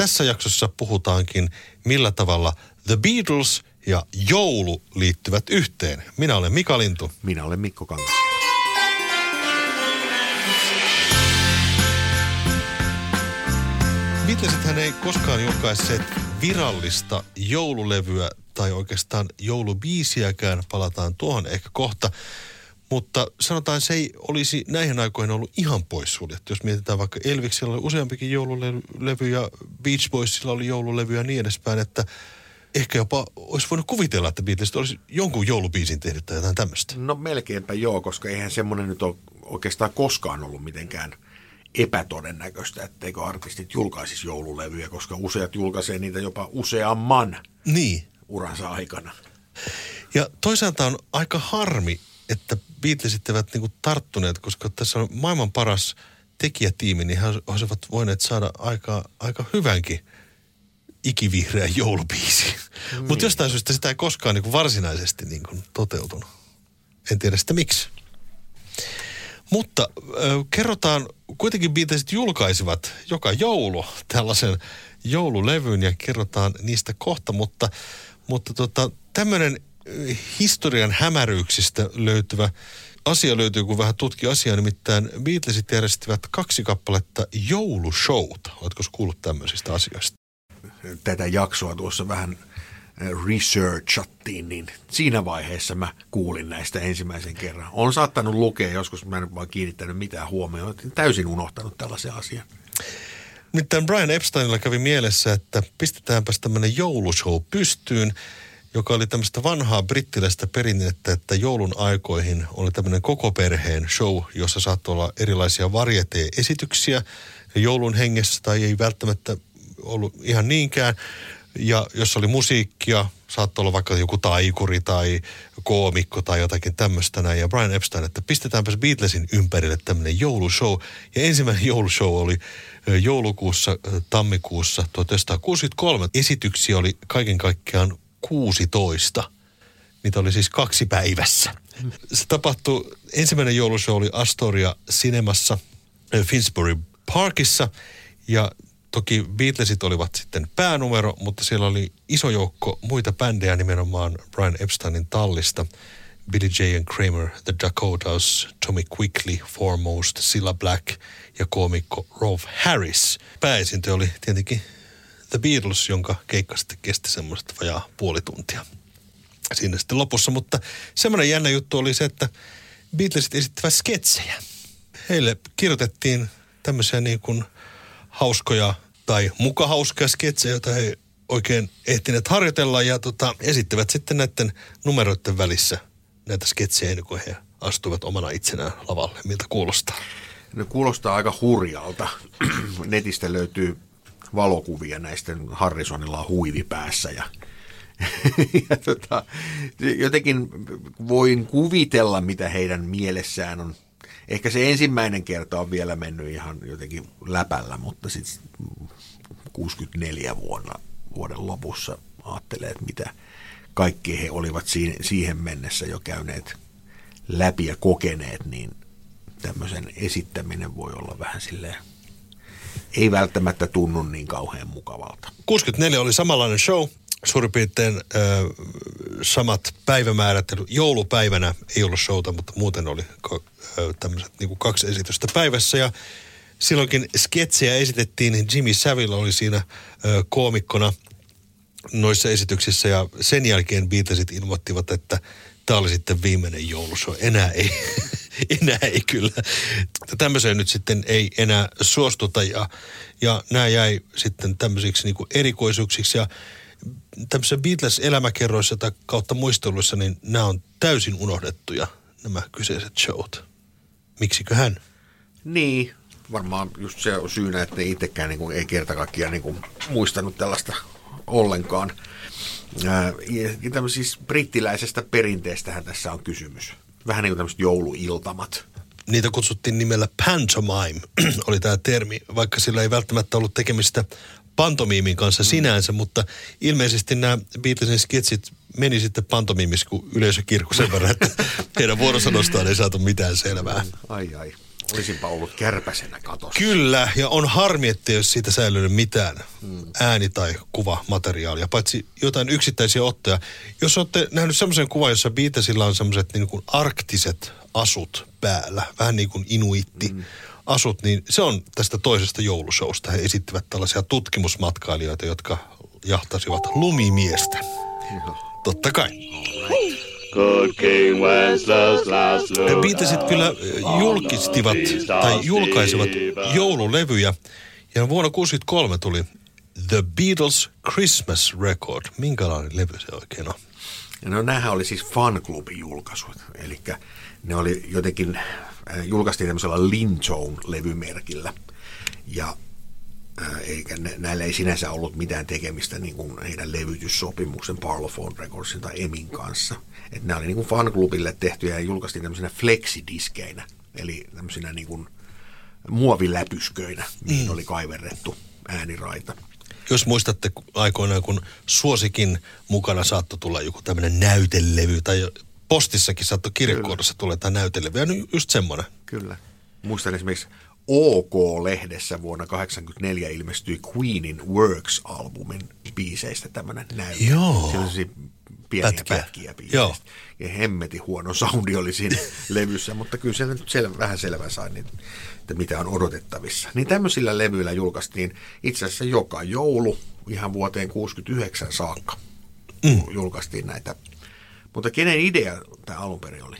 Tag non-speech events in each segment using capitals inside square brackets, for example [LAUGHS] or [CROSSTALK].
Tässä jaksossa puhutaankin, millä tavalla The Beatles ja joulu liittyvät yhteen. Minä olen Mika Lintu. Minä olen Mikko Kangas. Beatlesithän ei koskaan julkaisseet virallista joululevyä tai oikeastaan joulubiisiäkään. Palataan tuohon ehkä kohta. Mutta sanotaan, se ei olisi näihin aikoihin ollut ihan poissuljettu. Jos mietitään vaikka Elviksellä oli useampikin joululevy ja Beach Boysilla oli joululevy ja niin edespäin, että ehkä jopa olisi voinut kuvitella, että Beatles olisi jonkun joulubiisin tehnyt tai jotain tämmöistä. No melkeinpä joo, koska eihän semmoinen nyt ole oikeastaan koskaan ollut mitenkään epätodennäköistä, etteikö artistit julkaisisi joululevyjä, koska useat julkaisee niitä jopa useamman Niin. uransa aikana. Ja toisaalta on aika harmi, että Beatlesit eivät niinku tarttuneet, koska tässä on maailman paras tekijätiimi, niin he olisivat voineet saada aika, aika hyvänkin ikivihreä joulubiisi. Niin. Mutta jostain syystä sitä ei koskaan niinku varsinaisesti niinku toteutunut. En tiedä sitä miksi. Mutta äh, kerrotaan, kuitenkin Beatlesit julkaisivat joka joulu tällaisen joululevyn ja kerrotaan niistä kohta, mutta, mutta tota, tämmöinen historian hämäryyksistä löytyvä asia löytyy, kun vähän tutki asiaa. Nimittäin Beatlesit järjestivät kaksi kappaletta joulushowta. Oletko kuullut tämmöisistä asioista? Tätä jaksoa tuossa vähän researchattiin, niin siinä vaiheessa mä kuulin näistä ensimmäisen kerran. On saattanut lukea joskus, mä en vaan kiinnittänyt mitään huomioon. Täysin unohtanut tällaisen asian. Nimittäin Brian Epsteinilla kävi mielessä, että pistetäänpäs tämmöinen joulushow pystyyn, joka oli tämmöistä vanhaa brittiläistä perinnettä, että joulun aikoihin oli tämmöinen koko perheen show, jossa saattoi olla erilaisia varieteesityksiä joulun hengessä tai ei välttämättä ollut ihan niinkään. Ja jos oli musiikkia, saattoi olla vaikka joku taikuri tai koomikko tai jotakin tämmöistä näin. Ja Brian Epstein, että pistetäänpäs Beatlesin ympärille tämmöinen joulushow. Ja ensimmäinen joulushow oli joulukuussa, tammikuussa 1963. Esityksiä oli kaiken kaikkiaan 16. Niitä oli siis kaksi päivässä. Se tapahtui, ensimmäinen joulushow oli Astoria Cinemassa Finsbury Parkissa ja toki Beatlesit olivat sitten päänumero, mutta siellä oli iso joukko muita bändejä nimenomaan Brian Epsteinin tallista. Billy J. and Kramer, The Dakotas, Tommy Quickly, Foremost, Silla Black ja koomikko Rolf Harris. Pääesinte oli tietenkin The Beatles, jonka keikka sitten kesti semmoista vajaa puoli tuntia siinä sitten lopussa. Mutta semmoinen jännä juttu oli se, että Beatlesit esittävät sketsejä. Heille kirjoitettiin tämmöisiä niin kuin hauskoja tai muka hauskoja sketsejä, joita he oikein ehtineet harjoitella ja tota, esittivät sitten näiden numeroiden välissä näitä sketsejä ennen kuin he astuivat omana itsenään lavalle. Miltä kuulostaa? Ne kuulostaa aika hurjalta. [CLEARS THROAT] Netistä löytyy valokuvia näistä Harrisonilla on huivi päässä ja, [LAUGHS] ja tota, jotenkin voin kuvitella, mitä heidän mielessään on. Ehkä se ensimmäinen kerta on vielä mennyt ihan jotenkin läpällä, mutta sitten 64 vuonna vuoden lopussa ajattelee, että mitä kaikki he olivat siihen mennessä jo käyneet läpi ja kokeneet, niin tämmöisen esittäminen voi olla vähän silleen ei välttämättä tunnu niin kauhean mukavalta. 64 oli samanlainen show, suurin piirtein äh, samat päivämäärät. Joulupäivänä ei ollut showta, mutta muuten oli tämmöiset niin kaksi esitystä päivässä. Ja silloinkin sketsejä esitettiin, niin Jimmy Savile oli siinä äh, koomikkona noissa esityksissä. Ja sen jälkeen Beatlesit ilmoittivat, että tämä oli sitten viimeinen joulushow. Enää ei, [LAUGHS] enää ei kyllä. Tämmöiseen nyt sitten ei enää suostuta ja, ja nämä jäi sitten tämmöisiksi niin erikoisuuksiksi ja tämmöisissä Beatles-elämäkerroissa tai kautta muisteluissa, niin nämä on täysin unohdettuja, nämä kyseiset showt. Miksikö hän? Niin, varmaan just se on syynä, että ne itsekään niin kuin, ei kerta kaikkiaan niin kuin, muistanut tällaista ollenkaan. Ää, ja tämmöis- siis brittiläisestä perinteestähän tässä on kysymys. Vähän niin kuin tämmöiset jouluiltamat. Niitä kutsuttiin nimellä pantomime, [CLEARS THROAT] oli tämä termi, vaikka sillä ei välttämättä ollut tekemistä pantomiimin kanssa sinänsä, mutta ilmeisesti nämä Beatlesin sketsit meni sitten pantomiimissa, kun yleisö kirkku sen verran, että [LAUGHS] heidän vuorosanostaan ei saatu mitään selvää. Ai ai, olisinpa ollut kärpäsenä katossa. Kyllä, ja on harmi, että jos siitä säilynyt mitään ääni- tai kuvamateriaalia, paitsi jotain yksittäisiä ottoja. Jos olette nähnyt semmoisen kuvan, jossa Beatlesilla on semmoiset niin kuin arktiset asut päällä, vähän niin kuin inuitti asut, niin se on tästä toisesta joulushowsta. He esittivät tällaisia tutkimusmatkailijoita, jotka jahtasivat lumimiestä. Totta kai. Good King Beatlesit kyllä äh, julkistivat tai julkaisivat joululevyjä. Ja vuonna 1963 tuli The Beatles Christmas Record. Minkälainen levy se oikein on? Ja no näähän oli siis fanklubin julkaisut, eli ne oli jotenkin, äh, julkaistiin tämmöisellä Lintone-levymerkillä. Ja äh, eikä ne, näillä ei sinänsä ollut mitään tekemistä niin kuin heidän levytyssopimuksen Parlophone Recordsin tai Emin kanssa. Et nämä oli niin kuin fanklubille tehtyjä ja julkaistiin tämmöisenä flexidiskeinä, eli tämmöisenä niin kuin muoviläpysköinä, mihin oli kaiverrettu ääniraita. Jos muistatte aikoinaan, kun suosikin mukana saattoi tulla joku tämmöinen näytelevy, tai postissakin saattoi kirjekuorossa tulla jotain näytelevy, ja just semmoinen. Kyllä. Muistan esimerkiksi OK-lehdessä vuonna 1984 ilmestyi Queenin Works-albumin biiseistä tämmöinen näyte. Joo. Sellaisia pieniä Pätkiä. pätkiä, biiseistä. Joo. Ja hemmeti huono soundi oli siinä [LAUGHS] levyssä, mutta kyllä se nyt selvä, vähän selvä sai, niin, että mitä on odotettavissa. Niin tämmöisillä levyillä julkaistiin itse asiassa joka joulu ihan vuoteen 69 saakka mm. julkaistiin näitä. Mutta kenen idea tämä alun perin oli?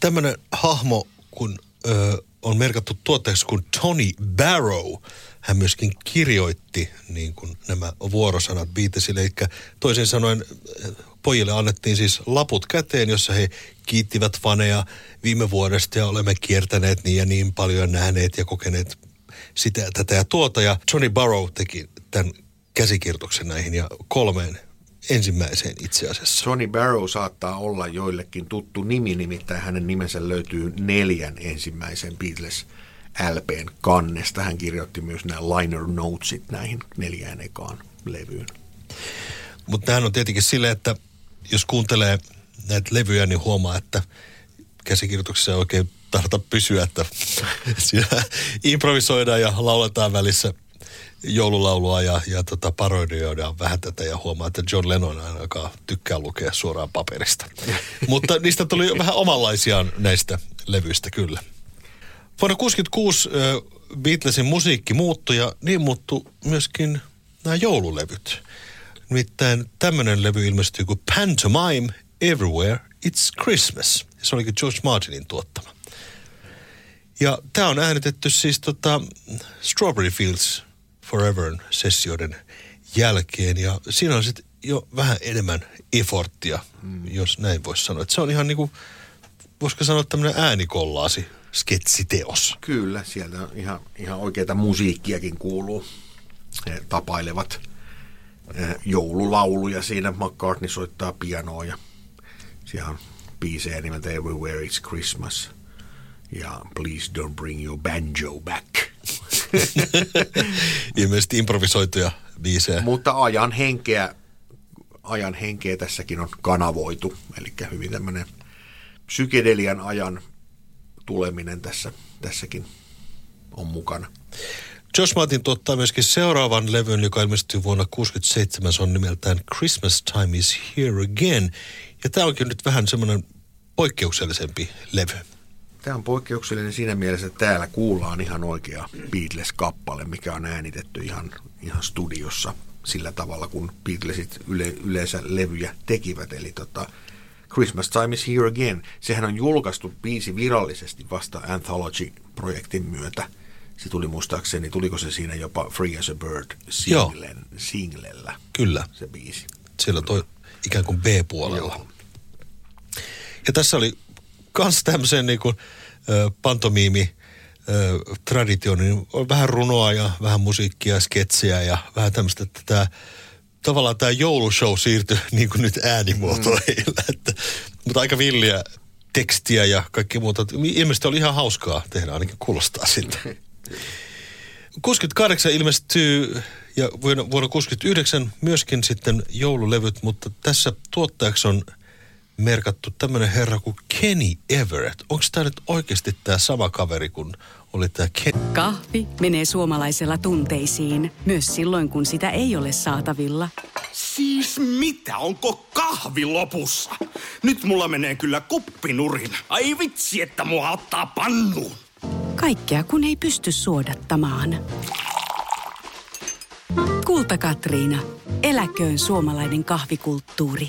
Tämmöinen hahmo, kun ö, on merkattu tuotteeksi kuin Tony Barrow, hän myöskin kirjoitti niin kuin nämä vuorosanat Beatlesille. Eli toisin sanoen ö, pojille annettiin siis laput käteen, jossa he kiittivät faneja viime vuodesta ja olemme kiertäneet niin ja niin paljon nähneet ja kokeneet sitä, tätä ja tuota. Ja Johnny Barrow teki tämän käsikirjoituksen näihin ja kolmeen ensimmäiseen itse asiassa. Sonny Barrow saattaa olla joillekin tuttu nimi, nimittäin hänen nimensä löytyy neljän ensimmäisen Beatles LPn kannesta. Hän kirjoitti myös nämä liner notesit näihin neljään ekaan levyyn. Mutta nämähän on tietenkin silleen, että jos kuuntelee näitä levyjä, niin huomaa, että käsikirjoituksessa ei oikein tahdota pysyä, että [LAUGHS] siinä improvisoidaan ja lauletaan välissä joululaulua ja, ja tota parodioidaan vähän tätä ja huomaa, että John Lennon ainakaan tykkää lukea suoraan paperista. [LAUGHS] Mutta niistä tuli vähän omanlaisiaan näistä levyistä kyllä. Vuonna 1966 Beatlesin musiikki muuttui ja niin muuttui myöskin nämä joululevyt. Nimittäin tämmöinen levy ilmestyi kuin Pantomime Everywhere It's Christmas. Se olikin George Martinin tuottama. Ja tämä on äänitetty siis tota Strawberry Fields Forever sessioiden jälkeen. Ja siinä on sitten jo vähän enemmän efforttia, mm. jos näin voisi sanoa. Et se on ihan niinku, voisiko sanoa tämmöinen äänikollaasi sketsiteos. Kyllä, sieltä on ihan, ihan oikeita musiikkiakin kuuluu. He tapailevat eh, joululauluja siinä. McCartney soittaa pianoa ja siellä on biisejä nimeltä Everywhere It's Christmas ja Please Don't Bring Your Banjo Back. [LAUGHS] Ilmeisesti improvisoituja biisejä. Mutta ajan henkeä, ajan henkeä tässäkin on kanavoitu, eli hyvin tämmöinen psykedelian ajan tuleminen tässä, tässäkin on mukana. Josh Martin tuottaa myöskin seuraavan levyn, joka ilmestyy vuonna 1967. Se on nimeltään Christmas Time is Here Again. Ja tämä onkin nyt vähän semmoinen poikkeuksellisempi levy. Tämä on poikkeuksellinen siinä mielessä, että täällä kuullaan ihan oikea Beatles-kappale, mikä on äänitetty ihan, ihan studiossa sillä tavalla, kun Beatlesit yle, yleensä levyjä tekivät. Eli tota, Christmas Time is Here Again. Sehän on julkaistu biisi virallisesti vasta Anthology-projektin myötä. Se tuli muistaakseni, tuliko se siinä jopa Free as a Bird singlen, singlellä, Kyllä, se biisi. siellä toi ikään kuin B-puolella. Ja tässä oli kans tämmöisen niin kuin, ö, pantomiimi ö, traditio, niin on vähän runoa ja vähän musiikkia, sketsiä ja vähän tämmöistä, että tämä tavallaan tämä joulushow siirtyi [LAUGHS] niin kuin nyt äänimuotoihin. Mm. Että, mutta aika villiä tekstiä ja kaikki muuta. Ilmeisesti oli ihan hauskaa tehdä, ainakin kuulostaa siltä. [LAUGHS] 68 ilmestyy ja vuonna, vuonna 69 myöskin sitten joululevyt, mutta tässä tuottajaksi on merkattu tämmöinen herra kuin Kenny Everett. Onko tämä nyt oikeasti tämä sama kaveri kuin oli tämä Kenny? Kahvi menee suomalaisella tunteisiin, myös silloin kun sitä ei ole saatavilla. Siis mitä? Onko kahvi lopussa? Nyt mulla menee kyllä kuppinurin. Ai vitsi, että mua ottaa pannuun. Kaikkea kun ei pysty suodattamaan. Kulta Katriina. Eläköön suomalainen kahvikulttuuri.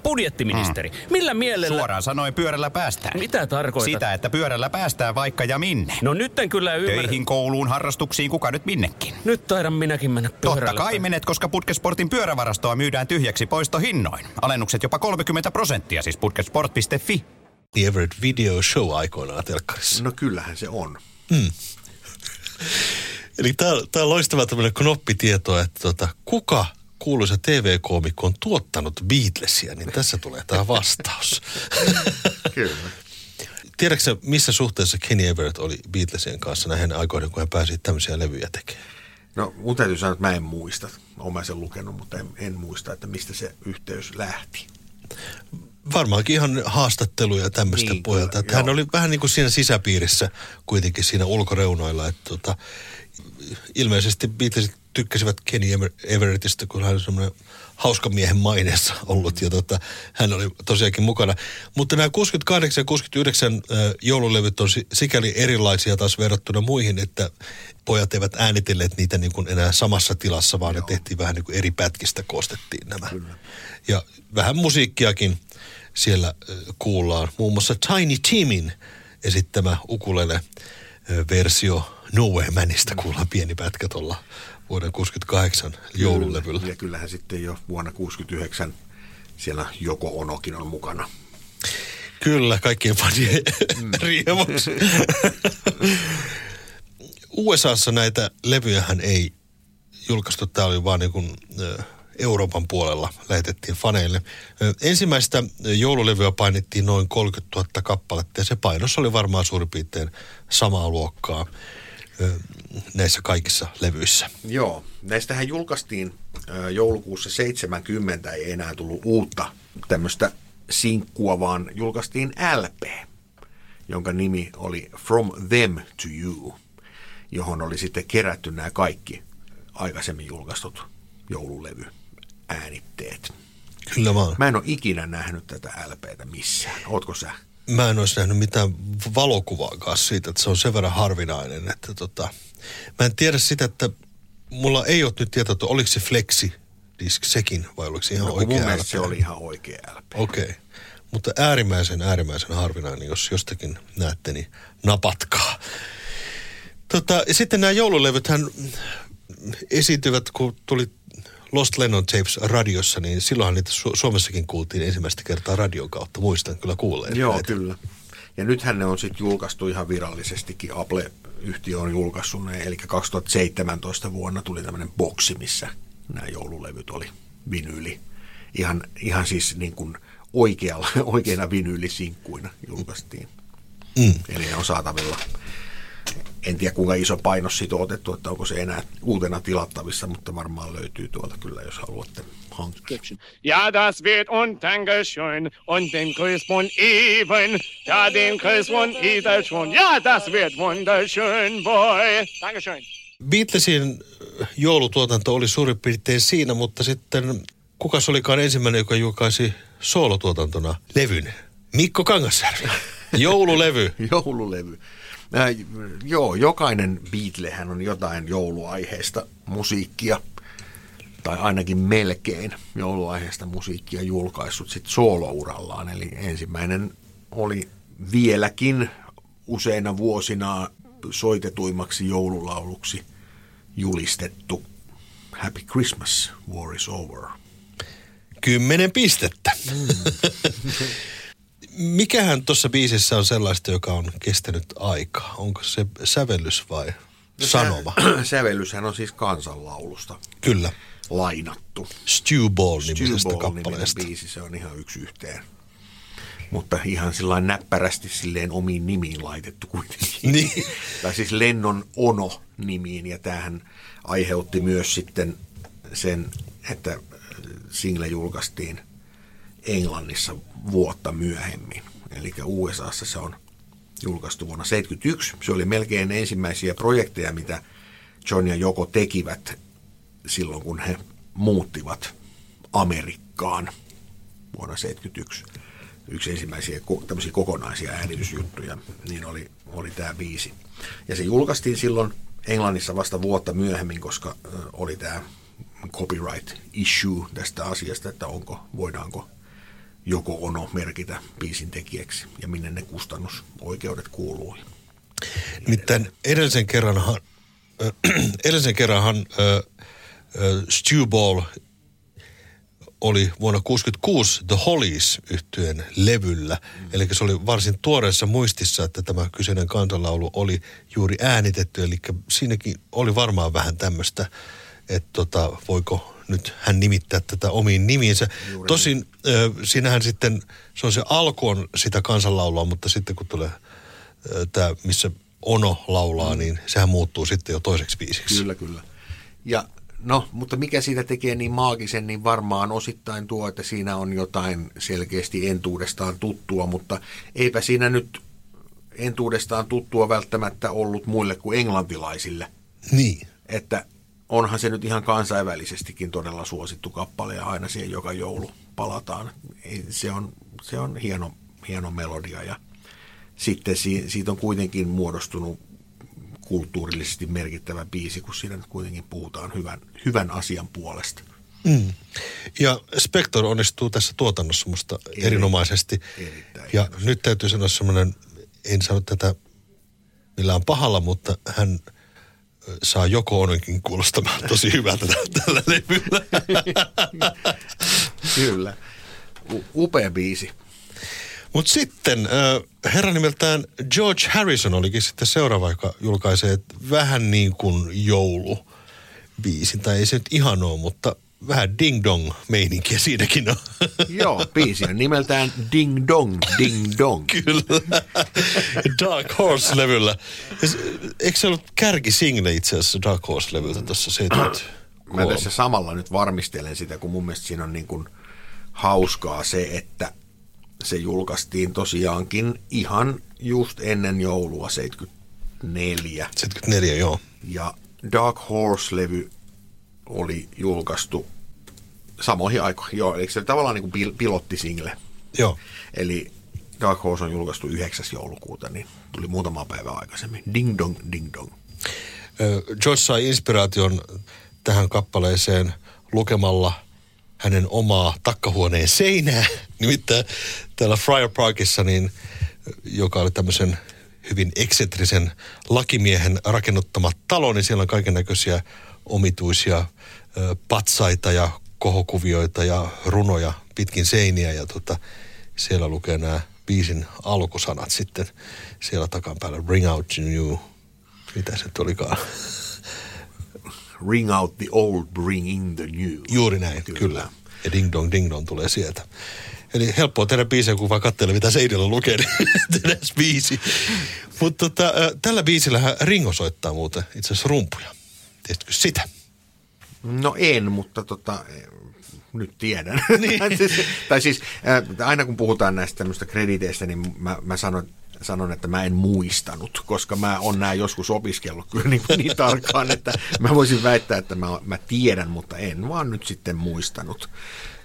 Budjettiministeri, millä mielellä... Suoraan sanoen pyörällä päästään. Mitä tarkoitat? Sitä, että pyörällä päästään vaikka ja minne. No nyt en kyllä ymmärrä. Töihin, kouluun, harrastuksiin, kuka nyt minnekin. Nyt taidan minäkin mennä pyörällä. Totta kai menet, koska Putkesportin pyörävarastoa myydään tyhjäksi poistohinnoin. Alennukset jopa 30 prosenttia, siis putkesport.fi. The Everett Video Show aikoinaan telkkarissa. No kyllähän se on. Eli tämä on loistava tämmöinen knoppitieto, että tota, kuka kuuluisa TV-koomikko on tuottanut Beatlesia, niin tässä tulee tämä vastaus. [LAUGHS] Kyllä. Tiedätkö sä, missä suhteessa Kenny Everett oli Beatlesien kanssa näihin aikoihin, kun hän pääsi tämmöisiä levyjä tekemään? No mun täytyy sanoa, että mä en muista. Olen mä sen lukenut, mutta en, en muista, että mistä se yhteys lähti. Varmaankin ihan haastatteluja ja tämmöistä Niin, kyllä, Että hän oli vähän niin kuin siinä sisäpiirissä kuitenkin siinä ulkoreunoilla. Että tota, ilmeisesti Beatlesit tykkäsivät Kenny Ever- Everettistä, kun hän oli semmoinen hauska miehen maineessa ollut ja tota, hän oli tosiaankin mukana. Mutta nämä 68 ja 69 äh, joululevyt on si- sikäli erilaisia taas verrattuna muihin, että pojat eivät äänitelleet niitä niin kuin enää samassa tilassa, vaan ne tehtiin vähän niin kuin eri pätkistä koostettiin nämä. Ja vähän musiikkiakin siellä kuullaan. Muun muassa Tiny Timin esittämä ukulele versio Nowhere Manista kuullaan pieni pätkä tuolla vuoden 68 joululevyllä. Ja kyllähän sitten jo vuonna 69 siellä Joko Onokin on mukana. Kyllä, kaikkien fanien mm. [LAUGHS] riemuksi. USAssa näitä levyjähän ei julkaistu, tämä oli vaan niin kuin, Euroopan puolella lähetettiin faneille. Ensimmäistä joululevyä painettiin noin 30 000 kappaletta ja se painos oli varmaan suurin piirtein samaa luokkaa näissä kaikissa levyissä. Joo, näistähän julkaistiin joulukuussa 70, ei enää tullut uutta tämmöistä sinkkua, vaan julkaistiin LP, jonka nimi oli From Them to You, johon oli sitten kerätty nämä kaikki aikaisemmin julkaistut joululevy äänitteet. Kyllä vaan. Mä en ole ikinä nähnyt tätä LPtä missään. Ootko sä? Mä en olisi nähnyt mitään valokuvaakaan siitä, että se on sen verran harvinainen, että tota, mä en tiedä sitä, että mulla ei ole nyt tietoa, että oliko se flexi disk sekin vai oliko se ihan No, mun oikea mielestä LP? se oli ihan oikea LP. Okei. Okay. Mutta äärimmäisen, äärimmäisen harvinainen, jos jostakin näette, niin napatkaa. Tota, ja sitten nämä joululevythän esiintyvät, kun tuli Lost Lennon Tapes radiossa, niin silloinhan niitä Su- Suomessakin kuultiin ensimmäistä kertaa radion kautta. Muistan kyllä kuulleen. Joo, näitä. kyllä. Ja nythän ne on sitten julkaistu ihan virallisestikin. Apple-yhtiö on julkaissut ne, eli 2017 vuonna tuli tämmöinen boksi, missä nämä joululevyt oli vinyyli. Ihan, ihan siis niin kuin oikealla, [LAUGHS] oikeina vinyylisinkkuina julkaistiin. Mm. Eli ne on saatavilla. En tiedä kuinka iso painos siitä on otettu, että onko se enää uutena tilattavissa, mutta varmaan löytyy tuolta kyllä, jos haluatte hankkia. Ja, das wird und Dankeschön und den Gruß von Even. Ja, den Gruß von Ida schon. Ja, das wird wunderschön, boy. Dankeschön. Beatlesin joulutuotanto oli suurin piirtein siinä, mutta sitten kukas olikaan ensimmäinen, joka julkaisi soolotuotantona levyn? Mikko Kangasjärvi. [LAUGHS] Joululevy. Joululevy. Äh, joo, jokainen Beatlehän on jotain jouluaiheista musiikkia tai ainakin melkein jouluaiheesta musiikkia julkaissut sit soolourallaan. Eli ensimmäinen oli vieläkin useina vuosina soitetuimmaksi joululauluksi julistettu Happy Christmas, War is Over. Kymmenen pistettä. [LAUGHS] Mikähän tuossa biisissä on sellaista, joka on kestänyt aikaa? Onko se sävellys vai sanoma? Sä- [CLEARS THROAT] Sävellyshän on siis kansanlaulusta Kyllä. lainattu. Stew Ball nimisestä Stew Ball kappaleesta. biisi, se on ihan yksi yhteen. Mutta ihan sillä näppärästi silleen omiin nimiin laitettu kuitenkin. [LAUGHS] Niin. tai siis Lennon Ono nimiin ja tämähän aiheutti myös sitten sen, että single julkaistiin Englannissa vuotta myöhemmin. Eli USAssa se on julkaistu vuonna 1971. Se oli melkein ensimmäisiä projekteja, mitä John ja Joko tekivät silloin, kun he muuttivat Amerikkaan vuonna 1971. Yksi ensimmäisiä tämmöisiä kokonaisia äänitysjuttuja, niin oli, oli tämä biisi. Ja se julkaistiin silloin Englannissa vasta vuotta myöhemmin, koska oli tämä copyright issue tästä asiasta, että onko, voidaanko joko ono merkitä biisin tekijäksi ja minne ne kustannusoikeudet kuuluu. Nimittäin edellisen kerranhan, äh, [CLEARS THROAT] edellisen kerranhan äh, äh, Stew Ball oli vuonna 1966 The Hollies yhtyeen levyllä. Mm. Eli se oli varsin tuoreessa muistissa, että tämä kyseinen kansanlaulu oli juuri äänitetty. Eli siinäkin oli varmaan vähän tämmöistä, että tota, voiko nyt hän nimittää tätä omiin nimiinsä. Juuri Tosin äh, siinähän sitten, se on se alku on sitä kansanlaulua, mutta sitten kun tulee tämä, missä Ono laulaa, niin sehän muuttuu sitten jo toiseksi biisiksi. Kyllä, kyllä. Ja no, mutta mikä siitä tekee niin maagisen, niin varmaan osittain tuo, että siinä on jotain selkeästi entuudestaan tuttua, mutta eipä siinä nyt entuudestaan tuttua välttämättä ollut muille kuin englantilaisille. Niin. Että onhan se nyt ihan kansainvälisestikin todella suosittu kappale ja aina siihen joka joulu palataan. Se on, se on hieno, hieno melodia ja sitten si, siitä on kuitenkin muodostunut kulttuurillisesti merkittävä biisi, kun siinä nyt kuitenkin puhutaan hyvän, hyvän asian puolesta. Mm. Ja Spector onnistuu tässä tuotannossa musta Eri- erinomaisesti. erittäin ja nyt täytyy sanoa semmoinen, en sano tätä millään pahalla, mutta hän saa joko ononkin kuulostamaan tosi hyvältä tä- tällä levyllä. Kyllä. U- upea biisi. Mutta sitten äh, herra nimeltään George Harrison olikin sitten seuraava, joka julkaisee vähän niin kuin joulubiisin. Tai ei se nyt ihan ole, mutta vähän ding-dong meininkiä siinäkin on. Joo, biisi on nimeltään Ding Dong, Ding Dong. Kyllä. Dark Horse-levyllä. Se- Eikö se ollut kärkisingle itse asiassa Dark Horse-levyltä tuossa 70 Mä tässä samalla nyt varmistelen sitä, kun mun mielestä siinä on niin kuin hauskaa se, että se julkaistiin tosiaankin ihan just ennen joulua 74. 74, joo. Ja Dark Horse-levy oli julkaistu samoihin aikoihin. Joo, eli se oli tavallaan niin kuin pil- pilottisingle. Joo. Eli Dark Horse on julkaistu 9. joulukuuta, niin tuli muutama päivä aikaisemmin. Ding dong, ding dong. George sai inspiraation tähän kappaleeseen lukemalla hänen omaa takkahuoneen seinää. [LAUGHS] Nimittäin täällä Friar Parkissa, niin, joka oli tämmöisen hyvin eksentrisen lakimiehen rakennuttama talo, niin siellä on kaiken näköisiä omituisia patsaita ja kohokuvioita ja runoja pitkin seiniä. Ja tota, siellä lukee nämä biisin alkusanat sitten siellä takan päällä. Bring out the new. Mitä se nyt olikaan? Ring out the old, bring in the new. Juuri näin, kyllä. kyllä. Ja ding dong, ding dong tulee sieltä. Eli helppoa tehdä biisejä, kun vaan katselee, mitä seinällä lukee, [LAUGHS] niin biisi. Mutta tota, tällä biisillähän Ringo soittaa muuten itse asiassa rumpuja. Tiesitkö sitä? No en, mutta tota, eh, nyt tiedän. Niin. [LAUGHS] [LAUGHS] tai siis äh, aina kun puhutaan näistä tämmöistä krediteistä, niin mä, mä sanon, sanon, että mä en muistanut, koska mä oon nämä joskus opiskellut kyllä niin, niin tarkkaan, [LAUGHS] että mä voisin väittää, että mä, mä tiedän, mutta en vaan nyt sitten muistanut.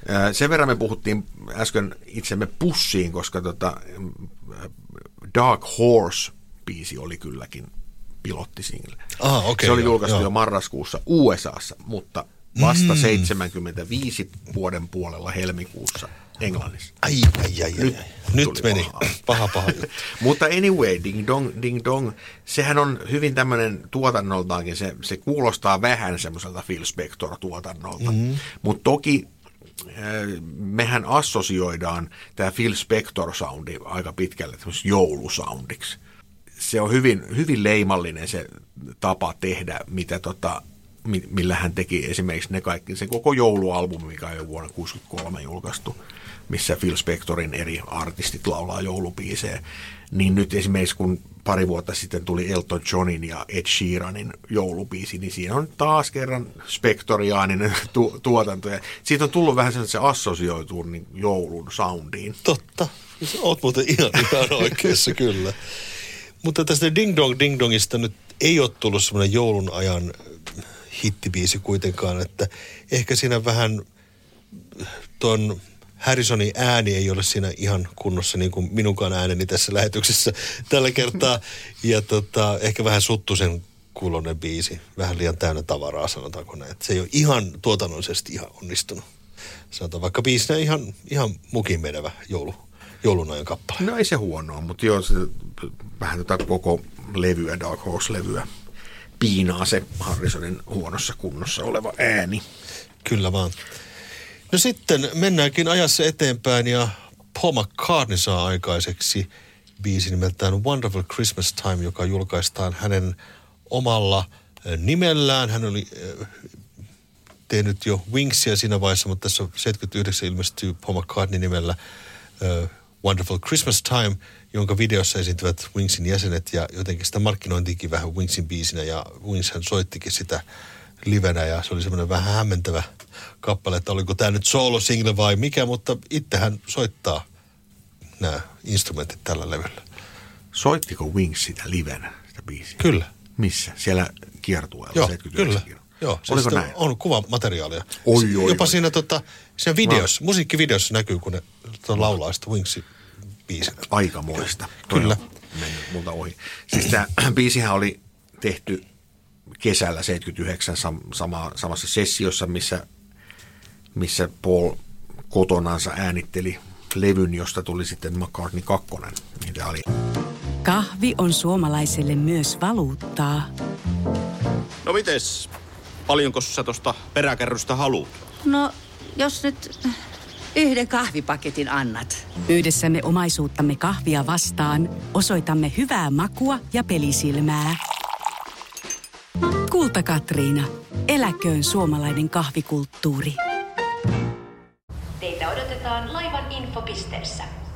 Äh, Sen verran me puhuttiin äsken itsemme pussiin, koska tota, Dark Horse-biisi oli kylläkin pilottisingle. Ah, okei, Se oli julkaistu joo. jo marraskuussa USAssa, mutta vasta Mm. 75 vuoden puolella helmikuussa Englannissa. Ai, ai, ai, ai. ai. Nyt tuli meni. paha. [LAUGHS] Paha, paha juttu. Mutta anyway, Ding Dong, Ding Dong, sehän on hyvin tämmöinen tuotannoltaankin, se, se kuulostaa vähän semmoiselta Phil Spector-tuotannolta. Mm. Mutta toki äh, mehän assosioidaan tämä Phil Spector-soundi aika pitkälle joulusoundiksi. Se on hyvin, hyvin leimallinen se tapa tehdä, mitä tota, mi- millä hän teki esimerkiksi ne kaikki, se koko joulualbumi, mikä on jo vuonna 1963 julkaistu, missä Phil Spectorin eri artistit laulaa joulupiisejä. Niin nyt esimerkiksi kun pari vuotta sitten tuli Elton Johnin ja Ed Sheeranin joulubiisi, niin siinä on taas kerran spektoriaaninen [LAUGHS] tu- tuotanto. Ja siitä on tullut vähän sellainen, että se assosioituu niin joulun soundiin. Totta. Oot muuten ihan, ihan oikeassa, kyllä. [LAUGHS] Mutta tästä Ding Dong Ding Dongista nyt ei ole tullut semmoinen joulun ajan hittibiisi kuitenkaan, että ehkä siinä vähän ton Harrisonin ääni ei ole siinä ihan kunnossa niin kuin minunkaan ääneni tässä lähetyksessä [LAUGHS] tällä kertaa. Ja tota, ehkä vähän suttusen kuulonen biisi. Vähän liian täynnä tavaraa, sanotaanko näin. Että se ei ole ihan tuotannollisesti ihan onnistunut. Sanotaan vaikka biisinä ihan, ihan mukin menevä joulu, joulun ajan kappale. No ei se huonoa, mutta joo, se, vähän tätä koko levyä, Dark Horse-levyä, piinaa se Harrisonin huonossa kunnossa oleva ääni. Kyllä vaan. No sitten mennäänkin ajassa eteenpäin ja Paul McCartney saa aikaiseksi biisi nimeltään Wonderful Christmas Time, joka julkaistaan hänen omalla nimellään. Hän oli eh, tehnyt jo Wingsia siinä vaiheessa, mutta tässä 79 ilmestyy Paul McCartney nimellä Wonderful Christmas Time, jonka videossa esiintyvät Wingsin jäsenet ja jotenkin sitä markkinointiinkin vähän Wingsin biisinä ja Wings hän soittikin sitä livenä ja se oli semmoinen vähän hämmentävä kappale, että oliko tämä nyt solo single vai mikä, mutta itse hän soittaa nämä instrumentit tällä levyllä. Soittiko Wings sitä livenä, sitä biisiä? Kyllä. Missä? Siellä kiertueella? Joo, 79 kyllä. Joo, se Oliko sitten näin? on kuvamateriaalia. Oi, oi, Jopa oi. siinä, tota, siinä videossa, musiikkivideossa näkyy, kun ne to, laulaa sitä Wingsin biisinä. Aikamoista. Kyllä. Mennyt multa ohi. Siis tämä [CLEARS THROAT] biisihän oli tehty kesällä 79 sam- sama, samassa sessiossa, missä, missä Paul kotonansa äänitteli levyn, josta tuli sitten McCartney 2. Niin oli Kahvi on suomalaiselle myös valuuttaa. No mites? Paljonko sä tosta peräkärrystä haluat? No, jos nyt yhden kahvipaketin annat. Yhdessämme omaisuuttamme kahvia vastaan osoitamme hyvää makua ja pelisilmää. Kulta Katriina. Eläköön suomalainen kahvikulttuuri. Teitä odotetaan laivan infopisteessä.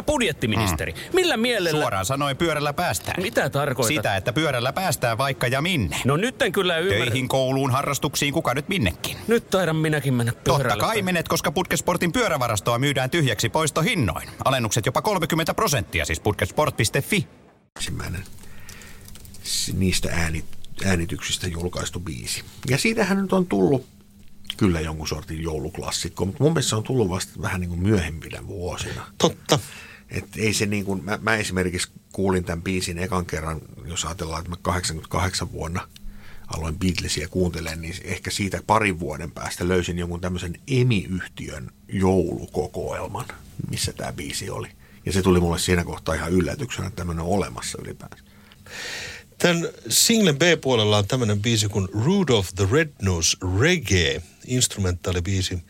Herra budjettiministeri, millä mielellä... Suoraan sanoen pyörällä päästään. Mitä tarkoitat? Sitä, että pyörällä päästään vaikka ja minne. No nyt en kyllä ymmärrä. Töihin, kouluun, harrastuksiin, kuka nyt minnekin. Nyt taidan minäkin mennä Totta pyörällä. kai menet, koska Putkesportin pyörävarastoa myydään tyhjäksi poistohinnoin. Alennukset jopa 30 prosenttia, siis putkesport.fi. ensimmäinen niistä ääni, äänityksistä julkaistu biisi. Ja siitähän nyt on tullut kyllä jonkun sortin jouluklassikko, mutta mun mielestä se on tullut vasta vähän niin kuin myöhempinä vuosina. Totta. Et ei se niin kuin, mä, mä esimerkiksi kuulin tämän biisin ekan kerran, jos ajatellaan, että mä 88 vuonna aloin Beatlesia kuuntelemaan, niin ehkä siitä parin vuoden päästä löysin jonkun tämmöisen EMI-yhtiön joulukokoelman, missä tämä biisi oli. Ja se tuli mulle siinä kohtaa ihan yllätyksenä, että tämmöinen on olemassa ylipäänsä. Tämän singlen B-puolella on tämmöinen biisi kuin Rudolph the Red-Nose Reggae, instrumentaalibiisi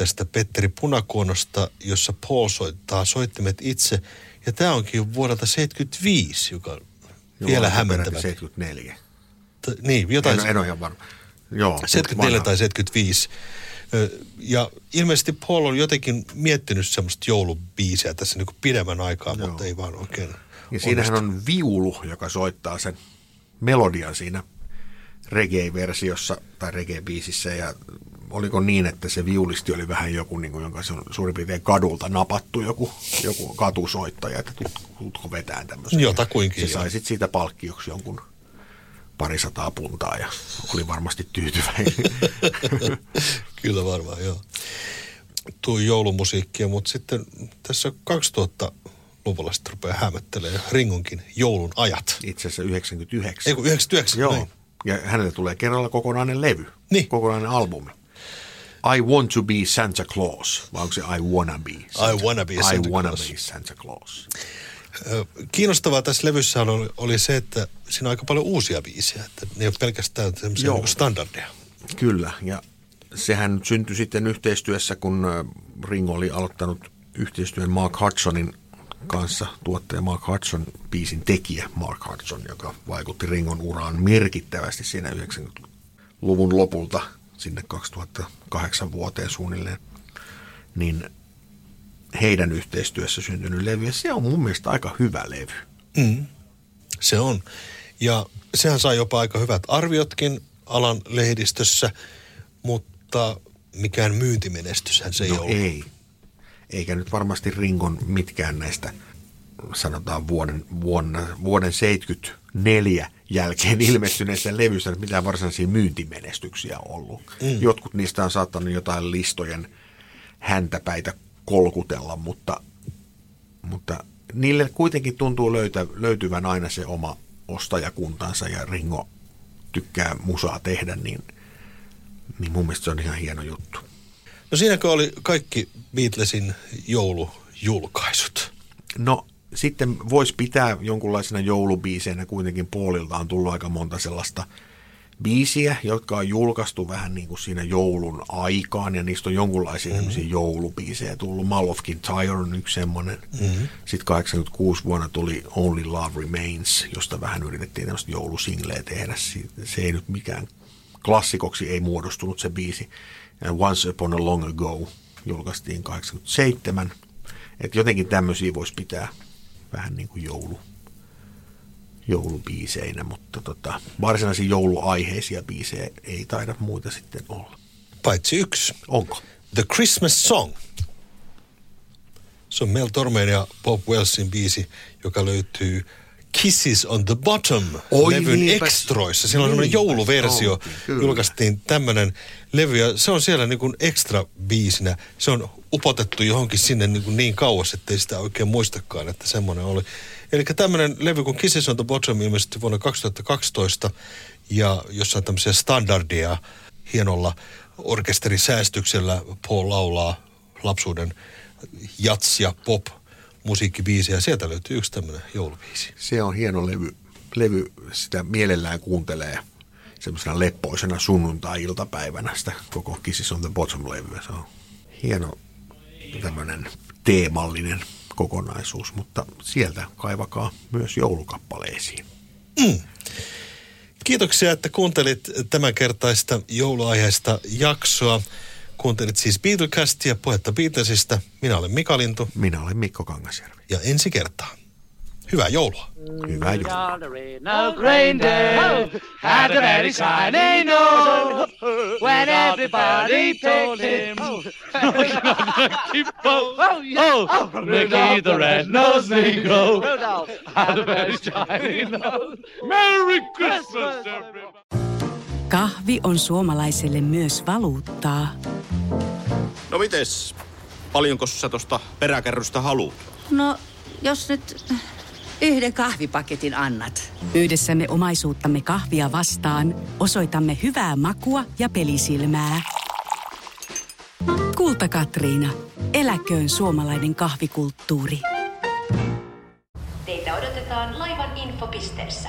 tästä Petteri Punakuonosta, jossa Paul soittaa soittimet itse. Ja tämä onkin vuodelta 75, joka on vielä Joo, hämmentävä. 74. T- Niin, jotain. En, en ole ihan varma. Joo, 74 vanha. tai 75. Ö, Ja ilmeisesti Paul on jotenkin miettinyt semmoista joulubiisiä tässä niin kuin pidemmän aikaa, Joo. mutta ei vaan oikein Ja siinähän on viulu, joka soittaa sen melodian siinä reggae-versiossa tai reggae-biisissä ja oliko niin, että se viulisti oli vähän joku, niin kuin, jonka se on suurin piirtein kadulta napattu joku, joku katusoittaja, että tut- tutko vetään tämmöisen. Jotakuinkin, Se sai sitten siitä palkkioksi jonkun parisataa puntaa ja oli varmasti tyytyväinen. [LAUGHS] Kyllä varmaan, joo. Tuo joulumusiikkia, mutta sitten tässä 2000-luvulla sitten rupeaa hämöttelemään Ringonkin joulun ajat. Itse asiassa 99. Ei kun 99, Joo. näin. Ja hänelle tulee kerralla kokonainen levy. Niin. Kokonainen albumi. I want to be Santa Claus. Vai onko se I wanna be? I wanna be Santa I wanna Claus. be Santa Claus. Kiinnostavaa tässä levyssä oli, oli se, että siinä on aika paljon uusia biisejä, että ne ei ole pelkästään tämmöisiä Joo. niin standardeja. Kyllä, ja sehän syntyi sitten yhteistyössä, kun Ringo oli aloittanut yhteistyön Mark Hudsonin kanssa, tuottaja Mark Hudson, biisin tekijä Mark Hudson, joka vaikutti Ringon uraan merkittävästi siinä 90-luvun lopulta sinne 2008 vuoteen suunnilleen, niin heidän yhteistyössä syntynyt levy, ja se on mun mielestä aika hyvä levy. Mm. Se on. Ja sehän sai jopa aika hyvät arviotkin alan lehdistössä, mutta mikään myyntimenestyshän se ei no ollut. ei. Eikä nyt varmasti Ringon mitkään näistä, sanotaan vuoden, vuonna, vuoden 74 jälkeen ilmestyneissä levyissä mitään varsinaisia myyntimenestyksiä ollut. Mm. Jotkut niistä on saattanut jotain listojen häntäpäitä kolkutella, mutta, mutta niille kuitenkin tuntuu löytä, löytyvän aina se oma ostajakuntansa ja Ringo tykkää musaa tehdä, niin, niin mun mielestä se on ihan hieno juttu. No siinäkö oli kaikki Beatlesin joulujulkaisut? No sitten voisi pitää jonkunlaisena joulubiiseinä kuitenkin puolilta on tullut aika monta sellaista biisiä, jotka on julkaistu vähän niin kuin siinä joulun aikaan ja niistä on jonkunlaisia mm-hmm. joulubiisejä tullut. Mall of Kintyre on yksi semmoinen. Mm-hmm. Sitten 86 vuonna tuli Only Love Remains, josta vähän yritettiin tämmöistä joulusingleä tehdä. Se ei nyt mikään klassikoksi ei muodostunut se biisi. Once Upon a Long Ago julkaistiin 87. Että jotenkin tämmöisiä voisi pitää vähän niin kuin joulu, joulubiiseinä, mutta tota, varsinaisia jouluaiheisia biisejä ei taida muita sitten olla. Paitsi yksi. Onko? The Christmas Song. Se on Mel Tormeen ja Bob Wellsin biisi, joka löytyy Kisses on the Bottom Oi levyn niinpä. ekstroissa. Siellä on semmoinen jouluversio. onkin. Julkaistiin tämmöinen levy ja se on siellä niin kuin ekstra biisinä. Se on upotettu johonkin sinne niin, kuin niin kauas, ettei sitä oikein muistakaan, että semmoinen oli. Eli tämmöinen levy kuin Kisses on the Bottom ilmestyi vuonna 2012 ja jossain tämmöisiä standardia hienolla orkesterisäästyksellä Paul laulaa lapsuuden jats- ja pop musiikkibiisiä. Sieltä löytyy yksi tämmöinen joulubiisi. Se on hieno levy. Levy sitä mielellään kuuntelee semmoisena leppoisena sunnuntai-iltapäivänä sitä koko Kisses on the Bottom-levyä. Se on hieno tämmöinen teemallinen kokonaisuus, mutta sieltä kaivakaa myös joulukappaleisiin. Mm. Kiitoksia, että kuuntelit tämänkertaista jouluaiheesta jaksoa. Kuuntelit siis Beatlecastia, puhetta Beatlesista. Minä olen Mika Lintu. Minä olen Mikko Kangasjärvi. Ja ensi kertaan. Hyvää joulua. Hyvää joulua. No reindeer had a very shiny nose when everybody picked him. Oh, oh, Mickey the red-nosed Negro had a very shiny nose. Merry Christmas, everybody. Kahvi on suomalaiselle myös valuuttaa. No mites? Paljonko sä tosta peräkärrystä haluat? No, jos nyt yhden kahvipaketin annat. Yhdessämme omaisuuttamme kahvia vastaan osoitamme hyvää makua ja pelisilmää. Kulta Katriina. Eläköön suomalainen kahvikulttuuri. Teitä odotetaan laivan infopisteessä.